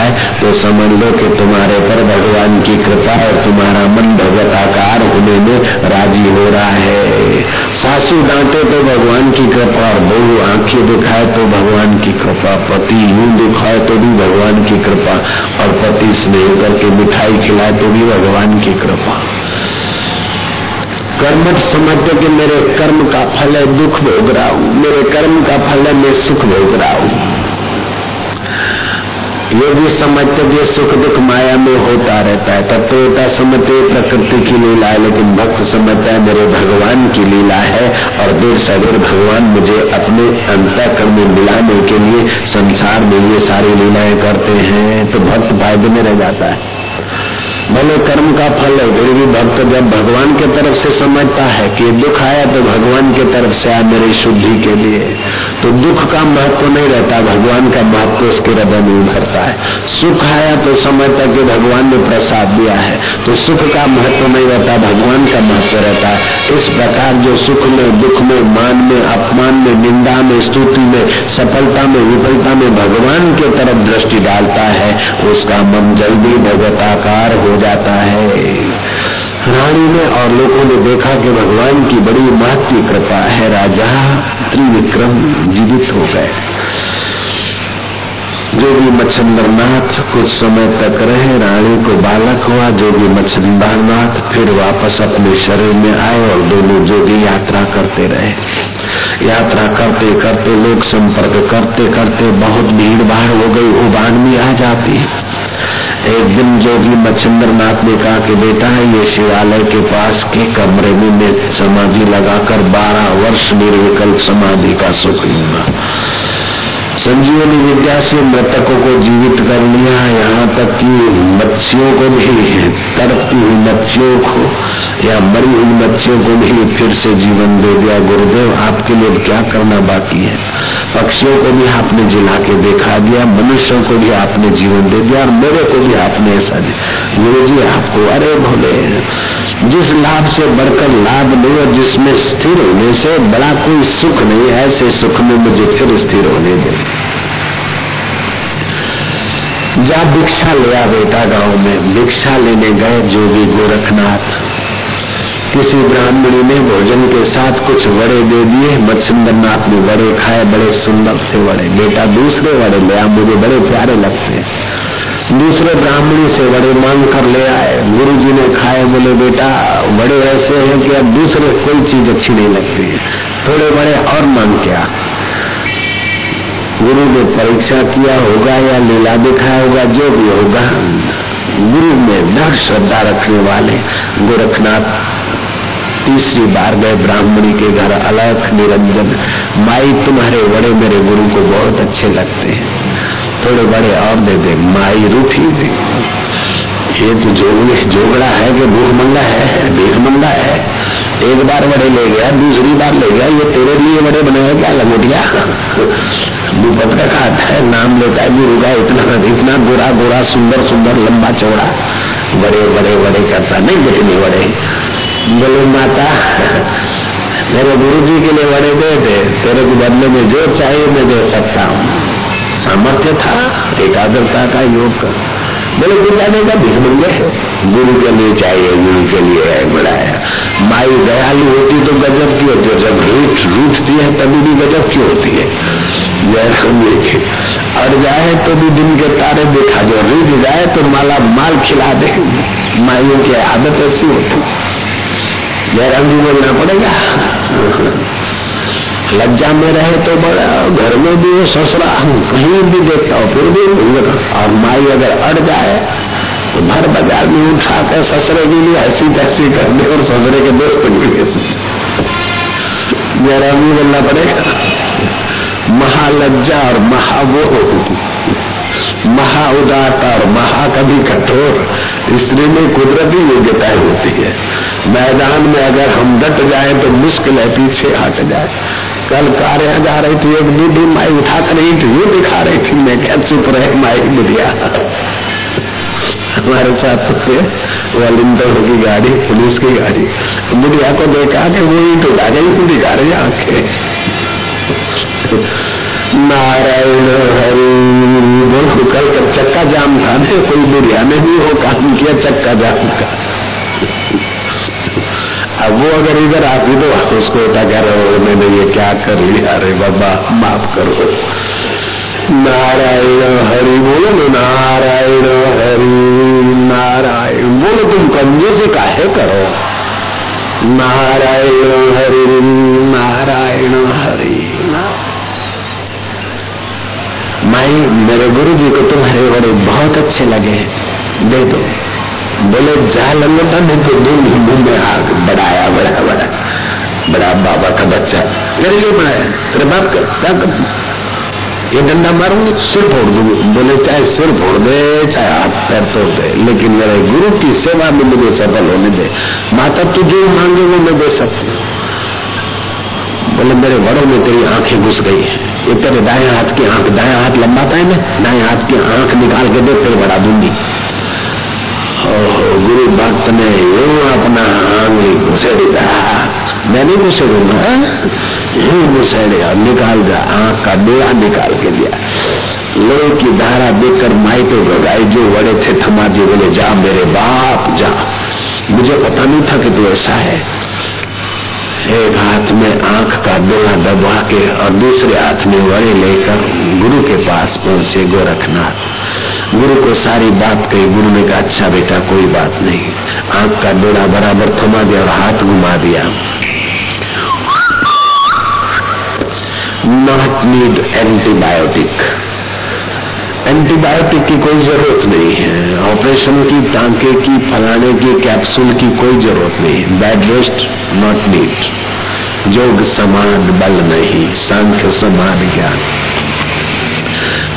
है तो समझ लो कि तुम्हारे पर भगवान की कृपा और तुम्हारा मन भगवताकार होने में राज़ी हो रहा है। सासू डांटे तो भगवान की कृपा और बहू आँखें दिखाए तो भगवान की कृपा, पति यूँ दिखाए तो भी भगवान की कृपा और पति स्नेह करके मिठाई खिलाए तो भी भगवान की कृपा। कर्मठ समझते कि मेरे कर्म का फल है, दुख भोग रहा हूँ। मेरे कर्म का फल है, मैं सुख भोग रहा हूँ। ये भी समझते कि सुख दुख माया में होता रहता है। तब होता समझते प्रकृति की लीला है, लेकिन भक्त समझता है, मेरे भगवान की लीला है। और देर सवेर भगवान मुझे अपने अंतकर्म में मिलाने के लिए संसार में ये सारी लीलाएँ करते हैं तो भक्त फ़ायदे में रह जाता है। भले कर्म का फल है, फिर भी भक्त जब भगवान के तरफ़ से समझता है कि दुख आया तो भगवान के तरफ़ से आया मेरी शुद्धि के लिए। तो दुख का महत्व नहीं रहता, भगवान का महत्व उसके हृदय में उभरता है। सुख आया तो समझता कि भगवान ने प्रसाद दिया है। तो सुख का महत्व नहीं रहता, भगवान का महत्व रहता है। इस प्रकार जो सुख में, दुख में, मान में, अपमान में, निंदा में, स्तुति में, सफलता में, विफलता में भगवान के तरफ़ दृष्टि डालता है, उसका मन जल्दी भगवताकार हो जाता है। रानी ने और लोगों ने देखा कि भगवान की बड़ी महत्व कृपा है। राजा त्रिविक्रम जीवित हो गए। जो जोगी मच्छंद्रनाथ कुछ समय तक रहे, रानी को बालक हुआ। जो जोगी मच्छंद्रनाथ फिर वापस अपने शरीर में आए और दोनों जोगी यात्रा करते रहे। यात्रा करते करते लोग संपर्क करते करते बहुत भीड़ भाड़ हो गई। उबान भी आ जाती है। एक दिन जोगी मच्छिंद्र नाथ ने कहा कि बेटा है ये शिवालय के पास के कमरे में मैं समाधि लगाकर बारह वर्ष निर्विकल्प समाधि का सुख लूँगा। संजीवनी विद्या से मृतकों को जीवित कर लिया यहाँ तक कि मच्छियों को भी, तड़पती हुई मच्छियों को या मरी हुई मच्छियों को भी फिर से जीवन दे दिया। गुरुदेव, आपके लिए क्या करना बाकी है? पक्षियों को भी आपने जिला के देखा दिया, मनुष्यों को भी आपने जीवन दे दिया और मेरे को भी आपने ऐसा दिया। गुरु जी, आपको अरे भोले, जिस लाभ से बढ़कर लाभ नहीं और जिसमें स्थिर होने से बड़ा कोई सुख नहीं है ऐसे सुख में मुझे फिर स्थिर होने दे। जा भिक्षा लिया बेटा गाँव में। भिक्षा लेने गए जोगी गोरखनाथ। किसी ब्राह्मणी ने भोजन के साथ कुछ वड़े दे दिए। मच्छिंद्र नाथ ने वड़े खाए, बड़े सुंदर से वड़े। बेटा दूसरे वड़े ले आ, मुझे बड़े प्यारे लगते दूसरे ब्राह्मणी से वड़े मांग कर ले आए। गुरु जी ने खाए, बोले, बेटा बड़े ऐसे हैं कि अब दूसरे कोई चीज़ अच्छी नहीं लगती थोड़े बड़े और मांग क्या गुरु ने परीक्षा किया होगा या लीला दिखाया होगा, जो भी होगा, गुरु में दृढ़ श्रद्धा रखने वाले गोरखनाथ, तीसरी बार गए ब्राह्मणी के घर अलख निरंजन। माई, तुम्हारे बड़े मेरे गुरु को बहुत अच्छे लगते हैं। थोड़े बड़े और दे दे, माई रूठी थी ये तो जोगड़ा है कि भूख मंगा है, भीख मंगा है। एक बार बड़े ले गया, दूसरी बार ले गया, ये तेरे लिए बड़े बनाया क्या लंगोटिया? भूपत का खाता है, नाम लेता है, गुरु का इतना इतना गोरा गोरा सुंदर सुंदर, लंबा चौड़ा। बड़े बड़े बड़े करता नहीं कितने बड़े। बोले, माता, मेरे गुरु जी के लिए बड़े दे दे, तेरे को बदले में जो चाहिए मैं दे सकता हूँ। सामर्थ्य था एकाग्रता का योग का बोले, गुरु का भिख मंगे गुरु के लिए चाहिए, गुरु के लिए है, बढ़ाया। माई दयालु होती तो गजब की होती है। जब रूठ, रूठती है, तभी भी गजब की होती है। जैसे और जाए तो भी दिन के तारे देखा जो रूठ जाए तो माला माल खिला दे। माइयों की आदत ऐसी होती जयराम जी बोलना पड़ेगा। लज्जा में रहे तो बड़ा, घर में भी ससुरा कहीं भी देखा हो, फिर भी और माई अगर अड़ जाए तो भर बाज़ार में उठा कर ससुरे के लिए हँसी तैसी कर दे और ससुरे के दोस्त के लिए बोलना पड़ेगा। महालज्जा और महावो महा उदारता और महा कभी कठोर। स्त्री में कुदरती योग्यताएँ होती है। मैदान में अगर हम डट जाए तो मुश्किल है पीछे हट जाए। कल कार्य जा रही थी, एक दूधी माई उठा कर रही थी, वो दिखा रही थी, मैं क्या चुप रहे माई बुढ़िया? हमारे साथ थे वॉलिंटर की गाड़ी, पुलिस की गाड़ी। बुढ़िया को देखा कि वो ईट उठा गई दिखा रही आँखें। नारायण हरि बोल कल चक्का जाम था ने कोई बुढ़िया ने भी वो काम किया, चक्का जाम का अब वो अगर इधर आती तो उसको उठा कह रहे हो मैंने ये क्या कर लिया? अरे, बाबा, माफ़ करो। नारायण हरि बोलो, नारायण हरि। बोलो तुम कंजूसी काहे करो। नारायण हरि नारायण हरि। माई मेरे गुरु जी को तुम्हारे बड़े बहुत अच्छे लगे। दे दो। बोले जा लंगोटा नहीं तो दूर मुँह में आग। बढ़ाया बड़ा बड़ा। बड़ा बाबा का बच्चा। मेरे लिए बढ़ाया तेरे बाप का ये डंडा मारूँगी, सिर फोड़ दूँगी। बोले, चाहे सिर फोड़ दे, चाहे हाथ पैर तोड़ दे, लेकिन मेरे गुरु की सेवा में मुझे सफल होने दे। माता, तू जो मांगे वो मैं दे सकती हूँ। बोले, मेरे बड़ों में तेरी आँखें घुस गई है। ये तेरे दाएँ हाथ की आँख, दाएँ हाथ लंबाता है ना दाएँ हाथ की आँख निकाल के दे, फिर बढ़ा दूँगी। गुरु भक्त ने यूँ अपना आंगली घुसेड़ी मैं नहीं घुसेड़ूँगा घुसेड़े निकाल दिया आँख का बेड़ा निकाल के दिया। लोहे की धारा देखकर माई तो गगाई जो बड़े थे थमा जी बोले, जा मेरे बाप, जा। मुझे पता नहीं था कि तू ऐसा है। एक हाथ में आँख का बेड़ा दबा के और दूसरे हाथ में वड़े लेकर गुरु के पास पहुँचे गोरखनाथ। गुरु को सारी बात कही। गुरु ने कहा अच्छा बेटा, कोई बात नहीं। आँख का बेड़ा बराबर थमा दिया और हाथ घुमा दिया। नॉट नीड एंटीबायोटिक एंटीबायोटिक की कोई ज़रूरत नहीं है। ऑपरेशन की, टांके की, फलाने की कैप्सूल की कोई ज़रूरत नहीं बेड रेस्ट नॉट नीड योग समान बल नहीं, सांख्य समान ज्ञान।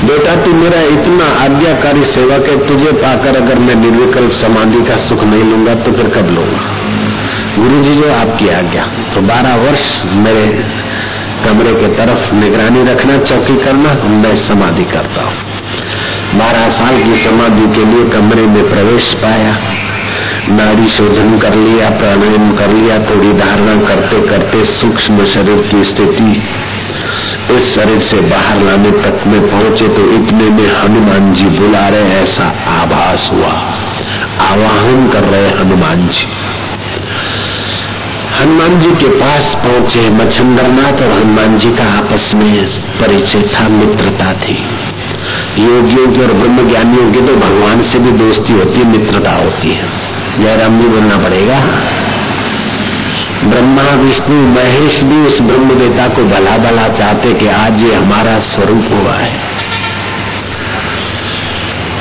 बेटा, तू मेरा इतना आज्ञाकारी सेवक है, तुझे पाकर अगर मैं निर्विकल्प समाधि का सुख नहीं लूँगा तो फिर कब लूँगा? गुरु जी जो आपकी आज्ञा। तो बारह वर्ष मेरे कमरे के तरफ़ निगरानी रखना, चौकी करना, मैं समाधि करता हूँ। बारह साल की समाधि के लिए कमरे में प्रवेश पाया। नारी शोधन कर लिया, प्राणायाम कर लिया, थोड़ी धारणा करते करते सूक्ष्म शरीर की स्थिति इस शरीर से बाहर लाने तक में पहुँचे तो इतने में हनुमान जी बुला रहे ऐसा आभास हुआ। आवाहन कर रहे हनुमान जी हनुमान जी के पास पहुँचे, मच्छंद्रनाथ और हनुमान जी का आपस में परिचय था, मित्रता थी। योगियों की और ब्रह्म ज्ञानियों की तो भगवान से भी दोस्ती होती है मित्रता होती है। जयराम जी, बोलना पड़ेगा? ब्रह्मा विष्णु महेश भी उस ब्रह्म देता को भला भला चाहते कि आज ये हमारा स्वरूप हुआ है।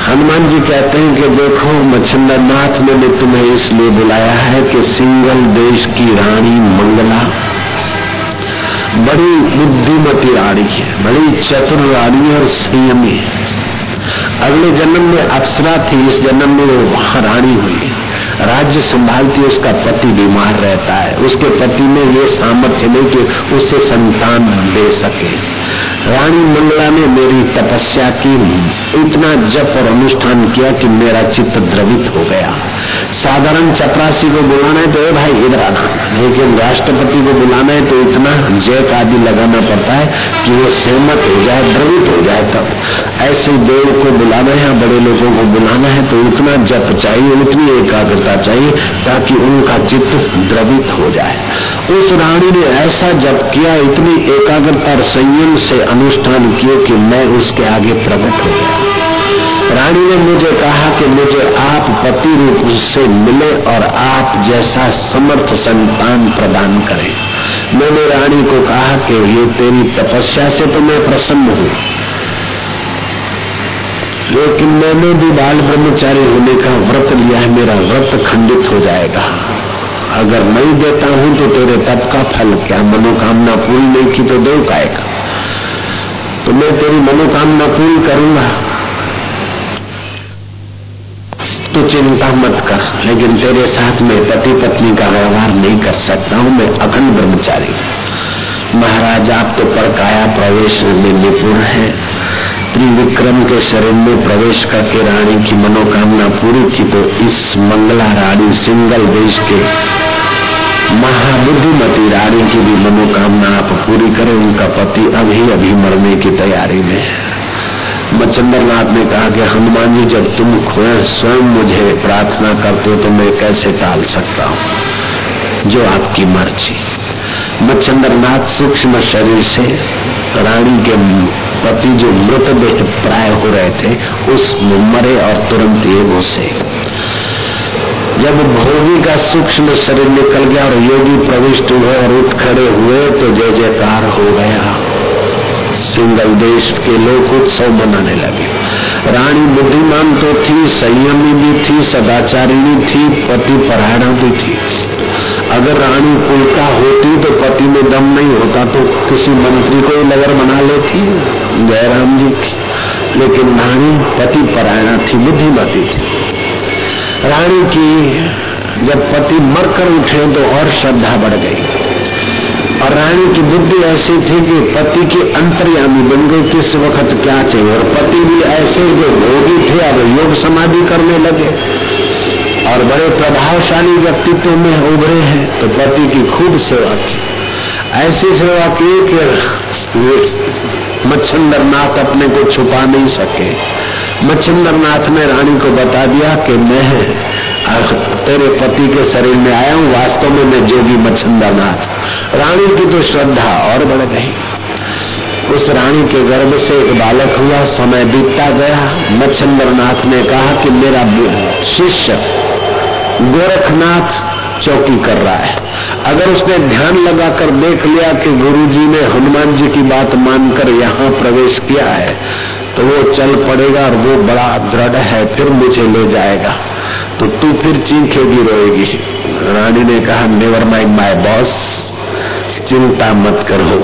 हनुमान जी कहते हैं कि देखो मच्छंदर नाथ ने तुम्हें इसलिए बुलाया है कि सिंगल देश की रानी मंगला, बड़ी बुद्धिमती रानी है, बड़ी चतुर रानी और संयमी है। अगले जन्म में अप्सरा थी, इस जन्म में वो वहाँ रानी हुई। राज्य संभालती उसका पति बीमार रहता है। उसके पति में ये सामर्थ्य नहीं कि उससे संतान दे सके। रानी मंगला ने मेरी तपस्या की। इतना जप और अनुष्ठान किया कि मेरा चित्त द्रवित हो गया। साधारण चपरासी को बुलाना है तो भाई, इधर आना। लेकिन राष्ट्रपति को बुलाना है तो इतना जय आदि लगाना पड़ता है कि वो सहमत हो जाए, द्रवित हो जाए तब। ऐसे देव को बुलाना है, बड़े लोगों को बुलाना है तो इतना जप चाहिए, उतनी एकाग्रता चाहिए, ताकि उनका चित्त द्रवित हो जाए। उस रानी ने ऐसा जप किया, इतनी एकाग्रता और संयम से अनुष्ठान किए कि मैं उसके आगे प्रकट हो गया। रानी ने मुझे कहा कि मुझे आप पति रूप से मिले और आप जैसा समर्थ संतान प्रदान करें। मैंने रानी को कहा कि ये तेरी तपस्या से तो मैं प्रसन्न हूँ। लेकिन मैंने भी बाल ब्रह्मचारी होने का व्रत लिया है, मेरा व्रत खंडित हो जाएगा। अगर नहीं देता हूँ तो तेरे तप का फल, क्या मनोकामना पूरी नहीं की तो देव खाएगा। तो मैं तेरी मनोकामना पूरी करूँगा। तो चिंता मत कर, लेकिन तेरे साथ में पति पत्नी का व्यवहार नहीं कर सकता हूँ, मैं अखंड ब्रह्मचारी महाराज, आप तो परकाया प्रवेश में निपुण है। त्रिविक्रम के शरीर में प्रवेश करके रानी की मनोकामना पूरी की तो इस मंगला रानी सिंगल देश के महाबुद्धिमती रानी की भी मनोकामना आप पूरी करें, उनका पति अभी अभी मरने की तैयारी में मचंद्र नाथ ने कहा कि, हनुमान जी, जब तुम खोए स्वयं मुझे प्रार्थना करते हो तो मैं कैसे टाल सकता हूँ? जो आपकी मर्ज़ी। मच्छंद्र नाथ सूक्ष्म शरीर से, रानी के पति जो मृतदेह प्राय हो रहे थे उस मरे और तुरंत ये घुसे जब भोगी का सूक्ष्म शरीर निकल गया और योगी प्रविष्ट हुए और उठ खड़े हुए तो जय जयकार हो गया। सिंगल देश के लोग उत्सव मनाने लगे। रानी बुद्धिमान तो थी, संयमी भी थी, सदाचारिणी थी, पति परायणा भी थी। अगर रानी कुलका होती तो पति में दम नहीं होता तो किसी मंत्री को नगर बना लेती, जयराम जी की। लेकिन रानी पति परायणा थी, बुद्धिमती थी। रानी की जब पति मरकर उठे तो और श्रद्धा बढ़ गई। और रानी की बुद्धि ऐसी थी कि पति की अंतर्यामी बन गई किस वक्त क्या चाहिए? और पति भी ऐसे जो भोगी थे, अब योग समाधि करने लगे। और बड़े प्रभावशाली व्यक्तित्व में उभरे हैं तो पति की खूब सेवा की। ऐसी सेवा की कि मच्छंदर नाथ अपने को छुपा नहीं सके। मच्छिंद्र नाथ ने रानी को बता दिया कि मैं तेरे पति के शरीर में आया हूँ, वास्तव में मैं जोगी मच्छिंद्र नाथ रानी की तो श्रद्धा और बढ़ गई। उस रानी के गर्भ से एक बालक हुआ, समय बीतता गया। मच्छिंद्र नाथ ने कहा कि मेरा शिष्य गोरखनाथ चौकी कर रहा है। अगर उसने ध्यान लगाकर देख लिया कि गुरुजी ने हनुमान जी की बात मानकर यहाँ प्रवेश किया है तो वो चल पड़ेगा और वो बड़ा दृढ़ है, फिर मुझे ले जाएगा। तो तू फिर चीखेगी रोएगी। रानी ने कहा नेवर माइंड माय बॉस चिंता मत करो।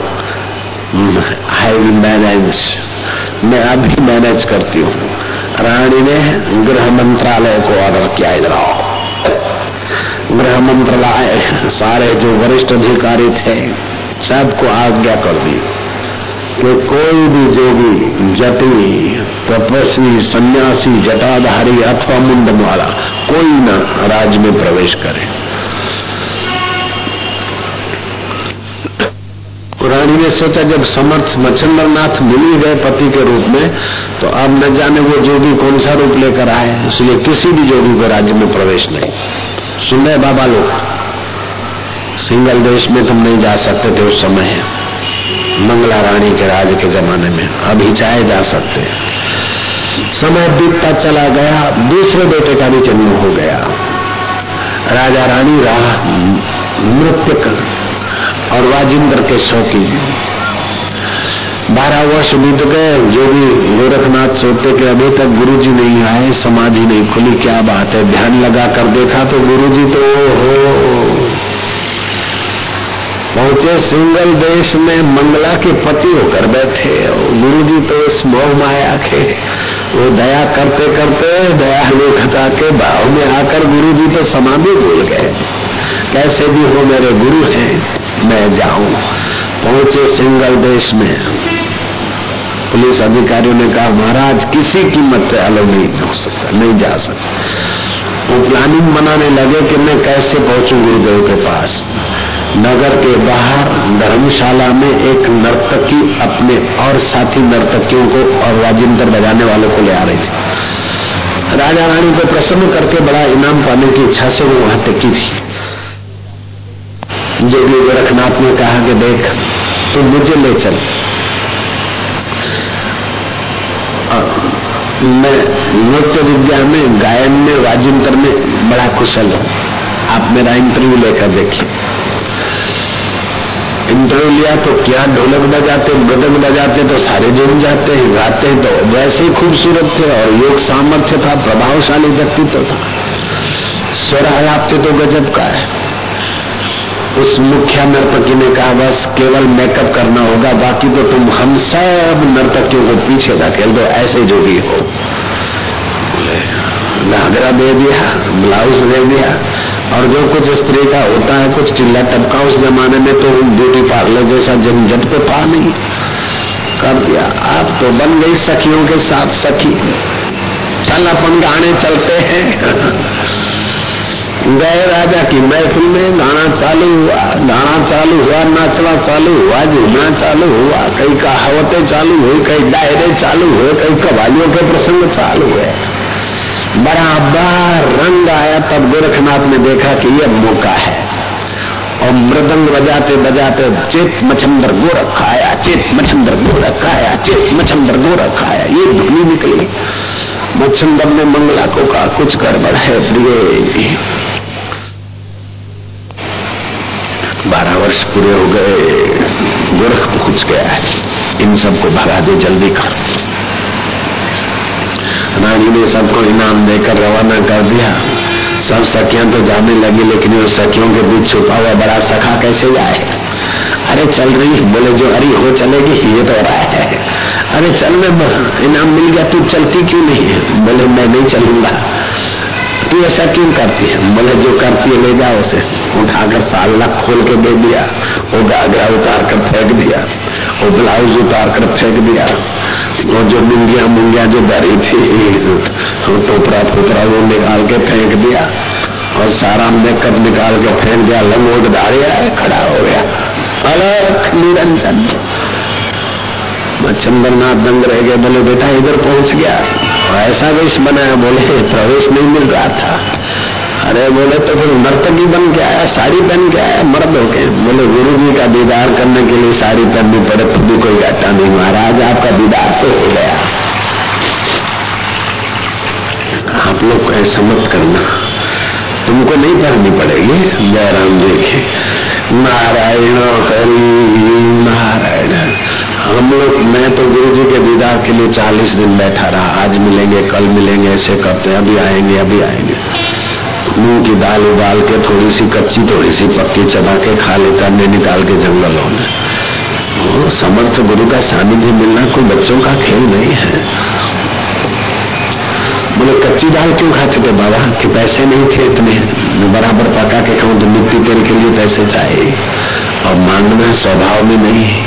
आई विल मैनेज मैं अभी मैनेज करती हूँ। रानी ने गृह मंत्रालय को ऑर्डर किया, इधर आओ। गृह मंत्रालय, सारे जो वरिष्ठ अधिकारी थे, सबको आज्ञा कर दी। कि कोई भी जोगी जटी तपस्वी, सन्यासी, जटाधारी अथवा मुंडन वाला कोई न राज में प्रवेश करे। रानी ने सोचा जब समर्थ मच्छंदर नाथ मिल गए पति के रूप में तो अब न जाने वो जोगी कौन सा रूप लेकर आए, इसलिए किसी भी जोगी को राज्य में प्रवेश नहीं। सुन रहे बाबा लोग? सिंगल देश में तुम नहीं जा सकते थे उस समय। मंगला रानी के राज के जमाने में। अभी चाहे जा सकते। समय बीतता चला गया, दूसरे बेटे का भी जन्म हो गया। राजा रानी राह नृत्य कर और वाजिंद्र के शौकीन। बारह वर्ष बीत गए, जो भी गोरखनाथ सोचते कि अभी तक गुरु जी नहीं आए, समाधि नहीं खुली, क्या बात है? ध्यान लगा कर देखा तो गुरु जी तो हो। पहुँचे सिंगल देश में मंगला के पति होकर बैठे। गुरु जी तो इस मोह माया के। वो दया करते करते दया लेखता के भाव में आकर गुरु जी तो समाधि भूल गए। कैसे भी हो मेरे गुरु हैं, मैं जाऊँ। पहुँचे सिंगल देश में। पुलिस अधिकारियों ने कहा, महाराज, किसी कीमत से अलग नहीं हो सकता, नहीं जा सकता। वो प्लानिंग बनाने लगे कि मैं कैसे पहुंचू गुरुदेव के पास। नगर के बाहर धर्मशाला में एक नर्तकी अपने और साथी नर्तकियों को और वाजिंतर बजाने वालों को ले आ रही थी। राजा रानी को प्रसन्न करके बड़ा इनाम पाने की इच्छा से वो वहाँ टिकी थी। जोगी गोरखनाथ ने कहा कि देख, तू मुझे ले चल। मैं नृत्य विद्या में, गायन में वाजिंतर में बड़ा कुशल हूँ। आप मेरा इंटरव्यू लेकर देखिए। इंटरव्यू लिया तो क्या ढोलक बजाते मृदक बजाते तो सारे जुड़ जाते हैं गाते तो वैसे ही खूबसूरत थे और योग सामर्थ्य था, प्रभावशाली व्यक्तित्व था। स्वर आलापते तो गजब का है। उस मुख्य नर्तकी ने कहा, बस केवल मेकअप करना होगा, बाकी तो तुम हम सब नर्तकियों को पीछे धकेल दो, ऐसे जो भी हो। घाघरा दे दिया, ब्लाउज दे दिया और जो कुछ स्त्री का होता है, कुछ चिल्ला टपका उस जमाने में तो ब्यूटी पार्लर जैसा झंझट तो था नहीं। कर दिया। आप तो बन गई सखियों के साथ सखी। चल अपन गाने चलते हैं। गए राजा की महफिल में गाना चालू हुआ। गाना चालू हुआ, नाचना चालू हुआ, झूमना चालू हुआ। कई कहावतें चालू हुई, कई दायरे चालू हुए, कई कवालियों के प्रसंग चालू हुए। बराबर रंग आया तब गोरखनाथ ने देखा कि यह मौका है। और मृदंग बजाते बजाते चेत मछंदर गोरख आया, चेत मछंदर गोरख आया, चेत मछंदर गोरख आया, ये ध्वनि निकली। मच्छंदर ने मंगला को कहा, कुछ गड़बड़ है प्रिय बारह वर्ष पूरे हो गए, गोरख पहुँच गया है। इन सबको भगा दे, जल्दी कर। रानी ने सबको इनाम देकर रवाना कर दिया। सब सखियाँ तो जाने लगी, लेकिन उस सखियों के बीच छुपा हुआ बड़ा सखा कैसे जाए? अरे चल रही बोले जो हरी हो चलेगी, ये तो रहा है। अरे चल मैं इनाम मिल गया, तू चलती क्यों नहीं बोले, मैं नहीं चलूँगा। तू ऐसा क्यों करती है? बोले, जो करती है, ले जाओ उसे। उठाकर साल खोल के दे दिया। वो गागरा उतार कर फेंक दिया। वो ब्लाउज उतार कर फेंक दिया। वो जो मुंगिया मुंगिया जो डरी थी टोपरा फोपरा वो निकाल के फेंक दिया और सारा देख निकाल के फेंक दिया, लंगोट डालिया खड़ा हो गया। अलग निरंजन। चंद्रनाथ दंग रह गए, बोले, बेटा, इधर पहुँच गया। ऐसा वेश बनाया, बोले, प्रवेश नहीं मिल रहा था। अरे बोले तो फिर नर्तकी बन के आया, साड़ी पहन के आया, मर्द हो के बोले गुरु जी का दीदार करने के लिए साड़ी पहननी पड़े तो भी कोई घाटा नहीं। महाराज, आपका दीदार तो हो गया। आप लोग ऐसा मत करना। तुमको नहीं पहननी पड़ेगी। जयराम की नारायण हरि, नारायण। हम लोग, मैं तो गुरु जी के दीदार के लिए चालीस दिन बैठा रहा। आज मिलेंगे, कल मिलेंगे, ऐसे करते अभी आएँगे अभी आएँगे। मूंग की दाल उबाल के थोड़ी सी कच्ची थोड़ी सी पक्की चबा के खा लेता मैं निकाल के जंगलों में। समर्थ गुरु का सानिध्य मिलना कोई बच्चों का खेल नहीं है। बोले, कच्ची दाल क्यों खाते थे बाबा? कि पैसे नहीं थे इतने। बराबर पका के खाऊं तो मिट्टी तेल के लिए पैसे चाहिए। और मांगना स्वभाव में नहीं।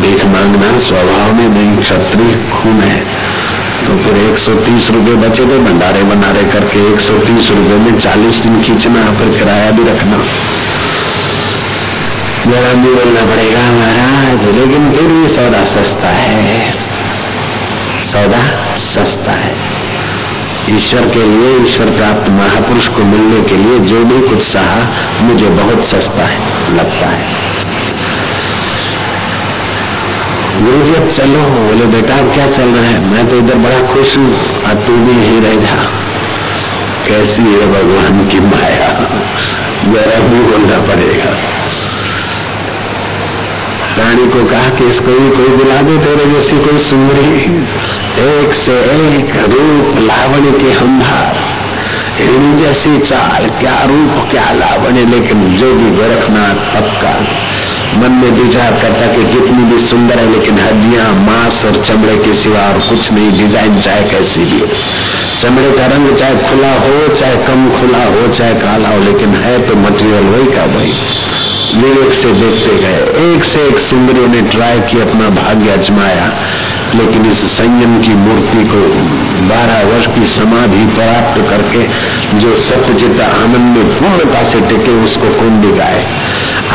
भीख मांगना स्वभाव में नहीं। क्षत्रिय खून है। तो फिर 130 रुपए बचे थे, भंडारे भंडारे करके 130 रुपए में 40 दिन खींचना, फिर किराया भी रखना। जरा भी बोलना पड़ेगा महाराज, लेकिन फिर भी सौदा सस्ता है। सौदा सस्ता है। ईश्वर के लिए, ईश्वर प्राप्त महापुरुष को मिलने के लिए जो भी कुछ सहा मुझे बहुत सस्ता है, लगता है। गुरु जी, अब चलो। बोले, बेटा, अब क्या चल रहा है? मैं तो इधर बड़ा खुश हूँ। और तू भी यही रह जा। कैसी है भगवान की माया? जरा भी बोलना पड़ेगा। रानी को कहा कि इसको भी कोई बुला दे, तेरे जैसी कोई सुंदरी। एक से एक रूप लावण्य के हंधार हिरणी जैसी चाल, क्या रूप, क्या लावण्य, लेकिन जो भी गोरखनाथ, पक्का। मन में विचार करता कि कितनी भी सुंदर है, लेकिन हड्डियाँ, मांस और चमड़े के सिवा और कुछ नहीं, डिज़ाइन चाहे कैसी भी चमड़े का रंग चाहे खुला हो, चाहे कम खुला हो, चाहे काला हो, लेकिन है तो मटेरियल वही का वही। विवेक से देखते गए। एक से एक सुंदरियों ने ट्राई की अपना भाग्य अजमाया लेकिन इस संयम की मूर्ति को बारह वर्ष की समाधि प्राप्त करके, जो सत्यचित आनंद में पूर्णता से टिके, उसको कौन दिखाए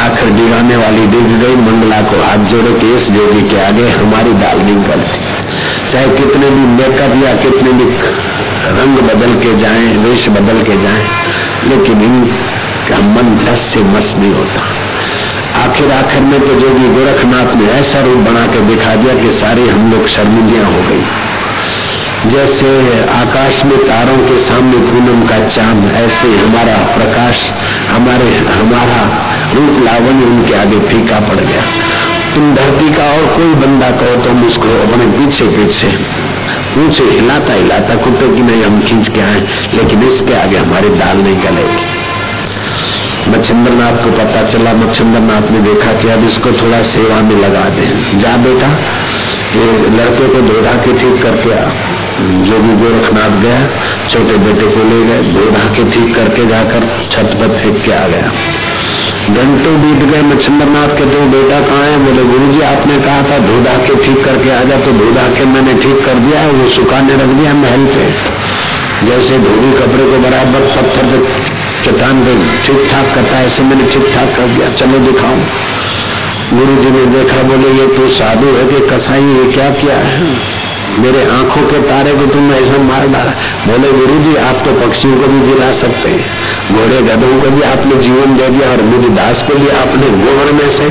आखिर दिगाने वाली दिख गई मंगला को हाथ जोड़े के इस जोड़ी के आगे हमारी नहीं गलती। चाहे कितने भी मेकअप या कितने भी रंग बदल के जाए, वेश बदल के जाए, लेकिन इनका मन दस से मस नहीं होता। आखिर आखिर में तो जो भी गोरखनाथ ने ऐसा रूप बना के दिखा दिया कि सारी हम लोग शर्मिंदियाँ हो गई। जैसे आकाश में तारों के सामने पूनम का चाँद, ऐसे हमारा प्रकाश, हमारे, हमारा रूप लावण्य उनके आगे फीका पड़ गया। तुम धरती का और कोई बंदा कहो तो मुझको अपने पीछे पीछे, ऊँचे, हिलाता हिलाता, कुत्ते की नहीं हम खींच के आए, लेकिन इसके आगे हमारी दाल नहीं गलेगी। मच्छिंद्रनाथ को पता चला, मच्छिंद्रनाथ ने देखा कि अब इसको थोड़ा सेवा में लगा दे। जा बेटा ये लड़के को धोधा के ठीक करके आ जो भी गोरखनाथ गया छोटे बेटे को ले गए धोधा के ठीक करके जाकर छत पर फेंक के आ गया। घंटों बीत गए मच्छिंद्रनाथ के दो बेटा कहाँ है? बोले गुरु जी आपने कहा था धोधा के ठीक करके आ जा तो धोधा के मैंने ठीक कर दिया वो सुखाने रख दिया महल पे जैसे धोबी कपड़े को बराबर पत्थर पे चट्टान पे ठीक ठाक करता है, ऐसे मैंने ठीक ठाक कर दिया। चलो दिखाऊँ। गुरु जी ने देखा बोले ये तो साधु है कि कसाई ये क्या किया है? मेरे आँखों के तारे को तुमने ऐसा मार डाला। बोले गुरु जी आप तो पक्षियों को भी जिला सकते हैं। घोड़े गधों को भी आपने जीवन दे दिया और मुझे दास को भी आपने गोबर में से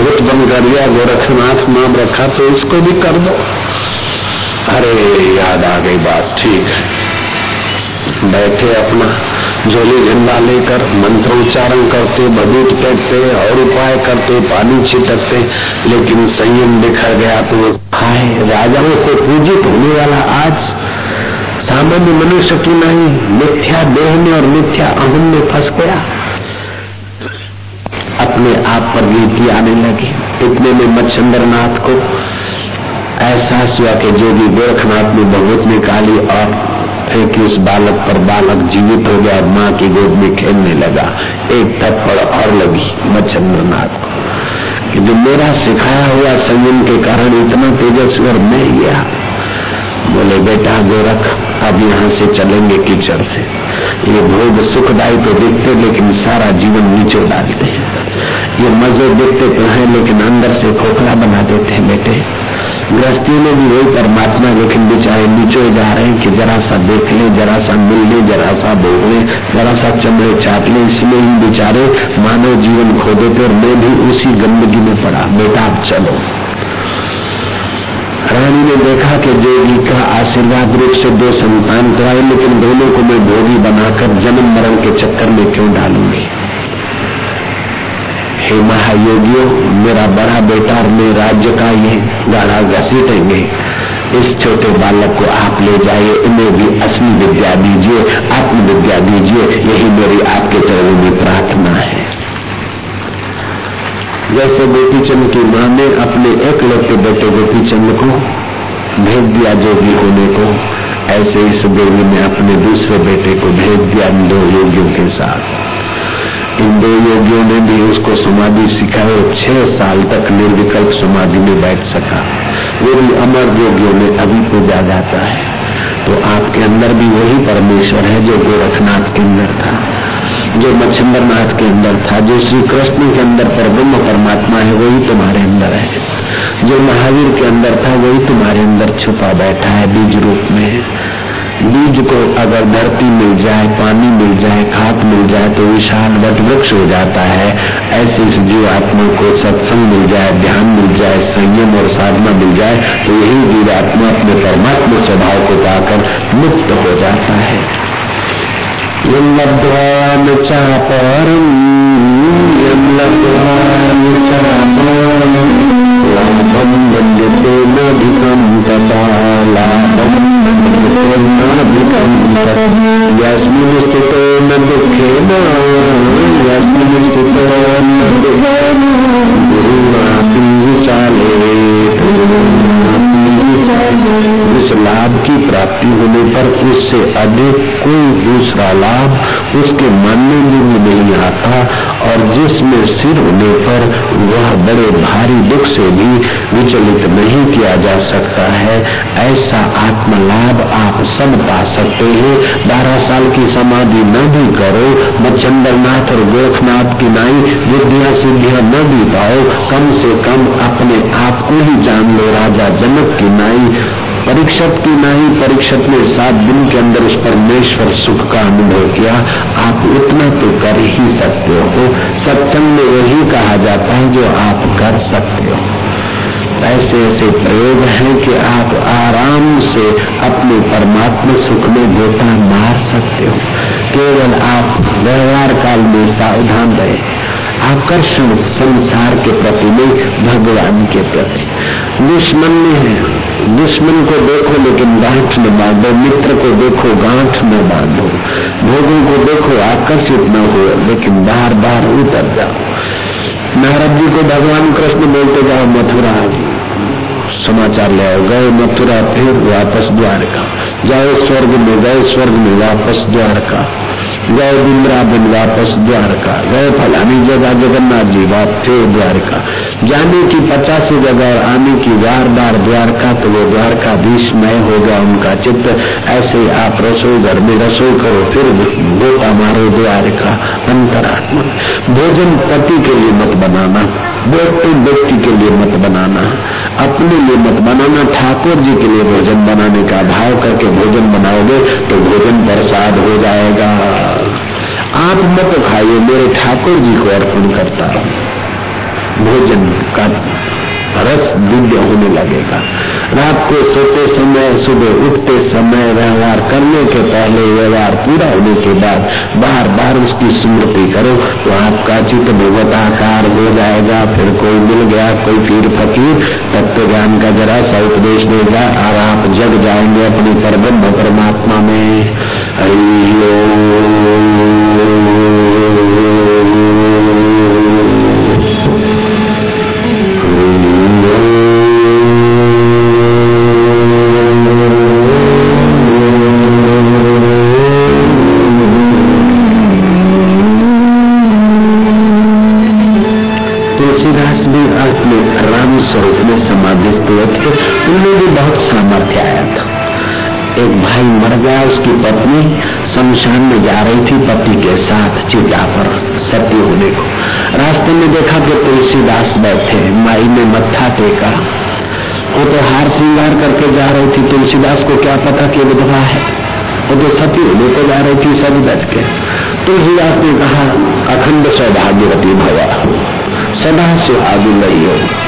रुत बंद कर दिया। गोरखनाथ नाम रखा तो इसको भी कर दो। अरे याद आ गई बात ठीक है। बैठे अपना झोली झंडा लेकर मंत्र उच्चारण करते, बदूत फेंकते और उपाय करते, पानी छिटकते, लेकिन संयम बिखर गया तो हाय, राजाओं को पूजित होने वाला आज सामान्य मनुष्य की नहीं, मिथ्या देह में और मिथ्या अहम में फंस गया अपने आप पर गिनती आने लगी। इतने में मच्छंदर को एहसास हुआ कि जो भी गोरखनाथ ने बहुत निकाली और कि उस बालक पर बालक जीवित हो गया माँ की गोद में खेलने लगा। एक थप्पड़ और लगी मच्छंद्रनाथ को। कि जो मेरा सिखाया हुआ संयम के कारण इतना तेजस्वी और मैं गया। बोले, बेटा गोरख अब यहाँ से चलेंगे कीचड़ से। ये भोग सुखदायी तो देखते, लेकिन सारा जीवन नीचे डालते हैं। ये मज़े देखते तो हैं, लेकिन अंदर से खोखला बना देते हैं, बेटे। गृहस्थियों में भी वही परमात्मा लेकिन बेचारे नीचे जा रहे हैं कि जरा सा देख ले, जरा सा मिल ले, जरा सा बोल ले, जरा सा चमड़े चाट ले, इसमें ही बेचारे मानव जीवन खो देते और मैं भी उसी गंदगी में पड़ा। बेटा, आप चलो। रानी ने देखा कि देवी का आशीर्वाद रूप से दो संतान तो आए, लेकिन दोनों को मैं भोगी बनाकर जन्म मरण के चक्कर में क्यों डालूँगी? हे महायोगियों, मेरा बड़ा बेटा मेरे राज्य का ये गाढ़ा घसीटेंगे इस छोटे बालक को आप ले जाइए, इन्हें भी असली विद्या दीजिए आत्म विद्या दीजिए, यही मेरी आपके चरणों में प्रार्थना है। जैसे गोपी चंद की माँ ने अपने एक लौटे बेटे गोपी चंद को भेज दिया जोगी होने को, ऐसे इस देवी ने अपने दूसरे बेटे को भेज दिया दो योगियों के साथ। इन दो योगियों ने भी उसको समाधि सिखाए, छह साल तक निर्विकल्प समाधि में बैठ सका। वो भी अमर योगियों में अभी पूजा जाता है तो आपके अंदर भी वही परमेश्वर है जो गोरखनाथ के अंदर था, जो मच्छिंद्र नाथ के अंदर था, जो श्री कृष्ण के अंदर पर ब्रह्म परमात्मा है, वही तुम्हारे अंदर है। जो महावीर के अंदर था, वही तुम्हारे अंदर छुपा बैठा है, बीज रूप में। बीज को अगर धरती मिल जाए, पानी मिल जाए, खाद मिल जाए तो विशाल वट वृक्ष हो जाता है। ऐसे जीव आत्मा को सत्संग मिल जाए, ध्यान मिल जाए, संयम और साधना मिल जाए तो यही जीव आत्मा अपने परमात्मा स्वभाव को पाकर मुक्त हो जाता है। यम चापरम यम चापरम यस्मिन् स्थितो न दुःखेन यस्मिन् स्थितो न दुःखेन गुरुणापि विचारे जिस लाभ की प्राप्ति होने पर उससे अधिक कोई दूसरा लाभ उसके मानने में भी नहीं आता और जिसमें सिर होने पर वह बड़े भारी दुख से भी विचलित नहीं किया जा सकता है। ऐसा आत्म लाभ आप सब पा सकते हैं। बारह साल की समाधि न भी करो, मच्छंदरनाथ और गोरखनाथ की नाई विद्या सिद्धियाँ न भी पाओ। कम से कम अपने आप को ही जान लो राजा जनक की नाई, परीक्षक की नहीं परीक्षक ने सात दिन के अंदर उस परमेश्वर सुख का अनुभव किया। आप उतना तो कर ही सकते हो। सत्संग में वही कहा जाता है जो आप कर सकते हो। ऐसे ऐसे प्रयोग हैं कि आप आराम से अपने परमात्मा सुख में गोता मार सकते हो। केवल आप व्यवहार काल में सावधान रहे। आकर्षण संसार के प्रति नहीं, भगवान के प्रति। दुश्मन में है। दुश्मन को देखो, लेकिन गांठ न बांधो। मित्र को देखो, गांठ न बांधो। भोगों को देखो, आकर्षित न हो, लेकिन बार बार उतर जाओ। नारद जी को भगवान कृष्ण बोलते जाओ, मथुरा समाचार ले गए मथुरा, फिर वापस द्वारका। जाओ स्वर्ग में, गए स्वर्ग में, वापस द्वारका। गए वृंदावन वापस द्वारका गए फलानी जगह जगन्नाथ जी फिर द्वारका। जाने की पचासी जगह और आने की बार बार द्वारका तो वो द्वारका विस्मय हो गया उनका चित्त ऐसे आप रसोई घर में रसोई करो, फिर गोता मारो द्वारका, अंतरात्मा, भोजन पति के लिए मत बनाना व्यक्ति व्यक्ति के लिए मत बनाना। अपने लिए मत बनाना। ठाकुर जी के लिए भोजन बनाने का भाव करके भोजन बनाओगे तो भोजन प्रसाद हो जाएगा। आप मत खाइए, मेरे ठाकुर जी को अर्पण करता भोजन का रस दिव्य होने लगेगा। रात को सोते समय, सुबह उठते समय व्यवहार करने के पहले व्यवहार पूरा होने के बाद बार बार उसकी स्मृति करो तो आपका चित्त भगवताकार हो जाएगा, फिर कोई मिल गया, कोई पीर फकीर तत्व ज्ञान का जरा सा उपदेश देगा और आप जग जाएँगे अपनी परब्रह्म परमात्मा में। हरिओ हुए थे तो उनमें भी बहुत सामर्थ्य आया था। एक भाई मर गया, उसकी पत्नी शमशान में जा रही थी, पति के साथ चिता पर सत्य होने को। रास्ते में देखा कि तुलसीदास बैठे माई ने मत्था टेका। वो तो हार श्रृंगार करके जा रही थी। तुलसीदास को क्या पता कि विधवा है? वो तो सती होने को जा रही थी, सब बैठ के। तुलसीदास ने कहा, अखंड सौभाग्यवती भवा। सदा सुहागी नहीं हो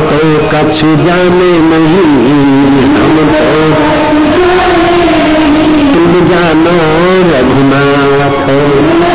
तो कछु जाने नहीं हम तो तुम जानो रघुनाथ।